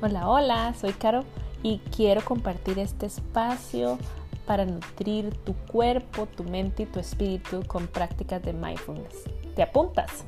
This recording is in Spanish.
Hola, hola, soy Caro y quiero compartir este espacio para nutrir tu cuerpo, tu mente y tu espíritu con prácticas de mindfulness. ¿Te apuntas?